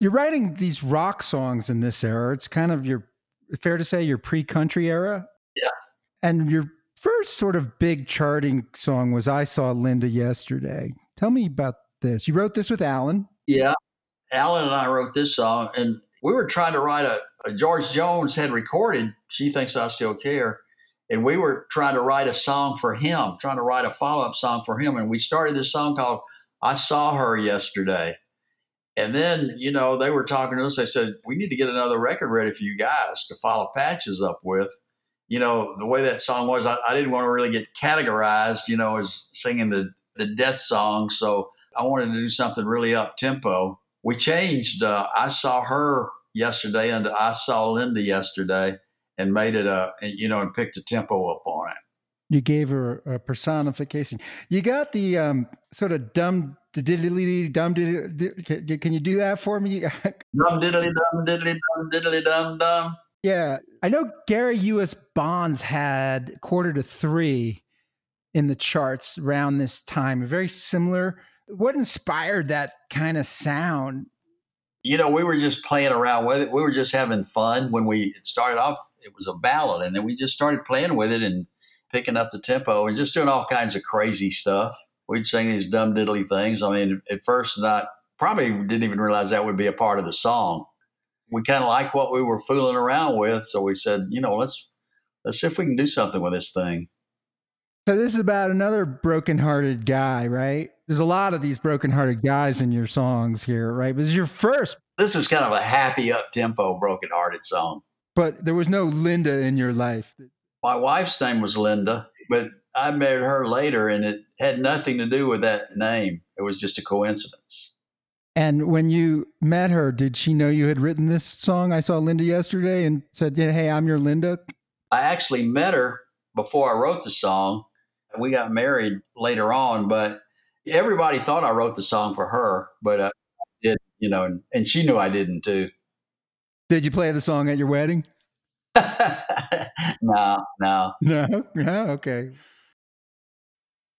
You're writing these rock songs in this era. It's kind of your fair to say your pre-country era. Yeah. And your first sort of big charting song was I Saw Linda Yesterday. Tell me about this. You wrote this with Allen. Yeah. Allen and I wrote this song and we were trying to write a, a George Jones had recorded She Thinks I Still Care. And we were trying to write a song for him, trying to write a follow-up song for him. And we started this song called I Saw Her Yesterday and then, you know, they were talking to us. They said, we need to get another record ready for you guys to follow patches up with. You know, the way that song was, I, I didn't want to really get categorized, you know, as singing the, the death song. So I wanted to do something really up tempo. We changed, uh, I saw her yesterday and I saw Linda yesterday and made it a, you know, and picked a tempo up. You gave her a personification. You got the um, sort of dumb diddly dum diddly. Can you do that for me? dum diddly dum diddly dum diddly dum dum. Yeah, I know Gary U.S. Bonds had quarter to three in the charts around this time. Very similar. What inspired that kind of sound? You know, we were just playing around with it. We were just having fun when we started off. It was a ballad, and then we just started playing with it and picking up the tempo and just doing all kinds of crazy stuff we'd sing these dumb diddly things. I mean, at first, not probably didn't even realize that would be a part of the song. We kind of liked what we were fooling around with, so we said, you know, let's let's see if we can do something with this thing. So this is about another broken-hearted guy, right? There's a lot of these broken-hearted guys in your songs here, right? But this is your first. This is kind of a happy, up-tempo, broken-hearted song. But there was no Linda in your life. My wife's name was Linda, but I married her later, and it had nothing to do with that name. It was just a coincidence. And when you met her, did she know you had written this song? I saw Linda yesterday and said, "Hey, I'm your Linda." I actually met her before I wrote the song. We got married later on, but everybody thought I wrote the song for her, but uh, I did, you know, and, and she knew I didn't too. Did you play the song at your wedding? no, no, no. Yeah, okay.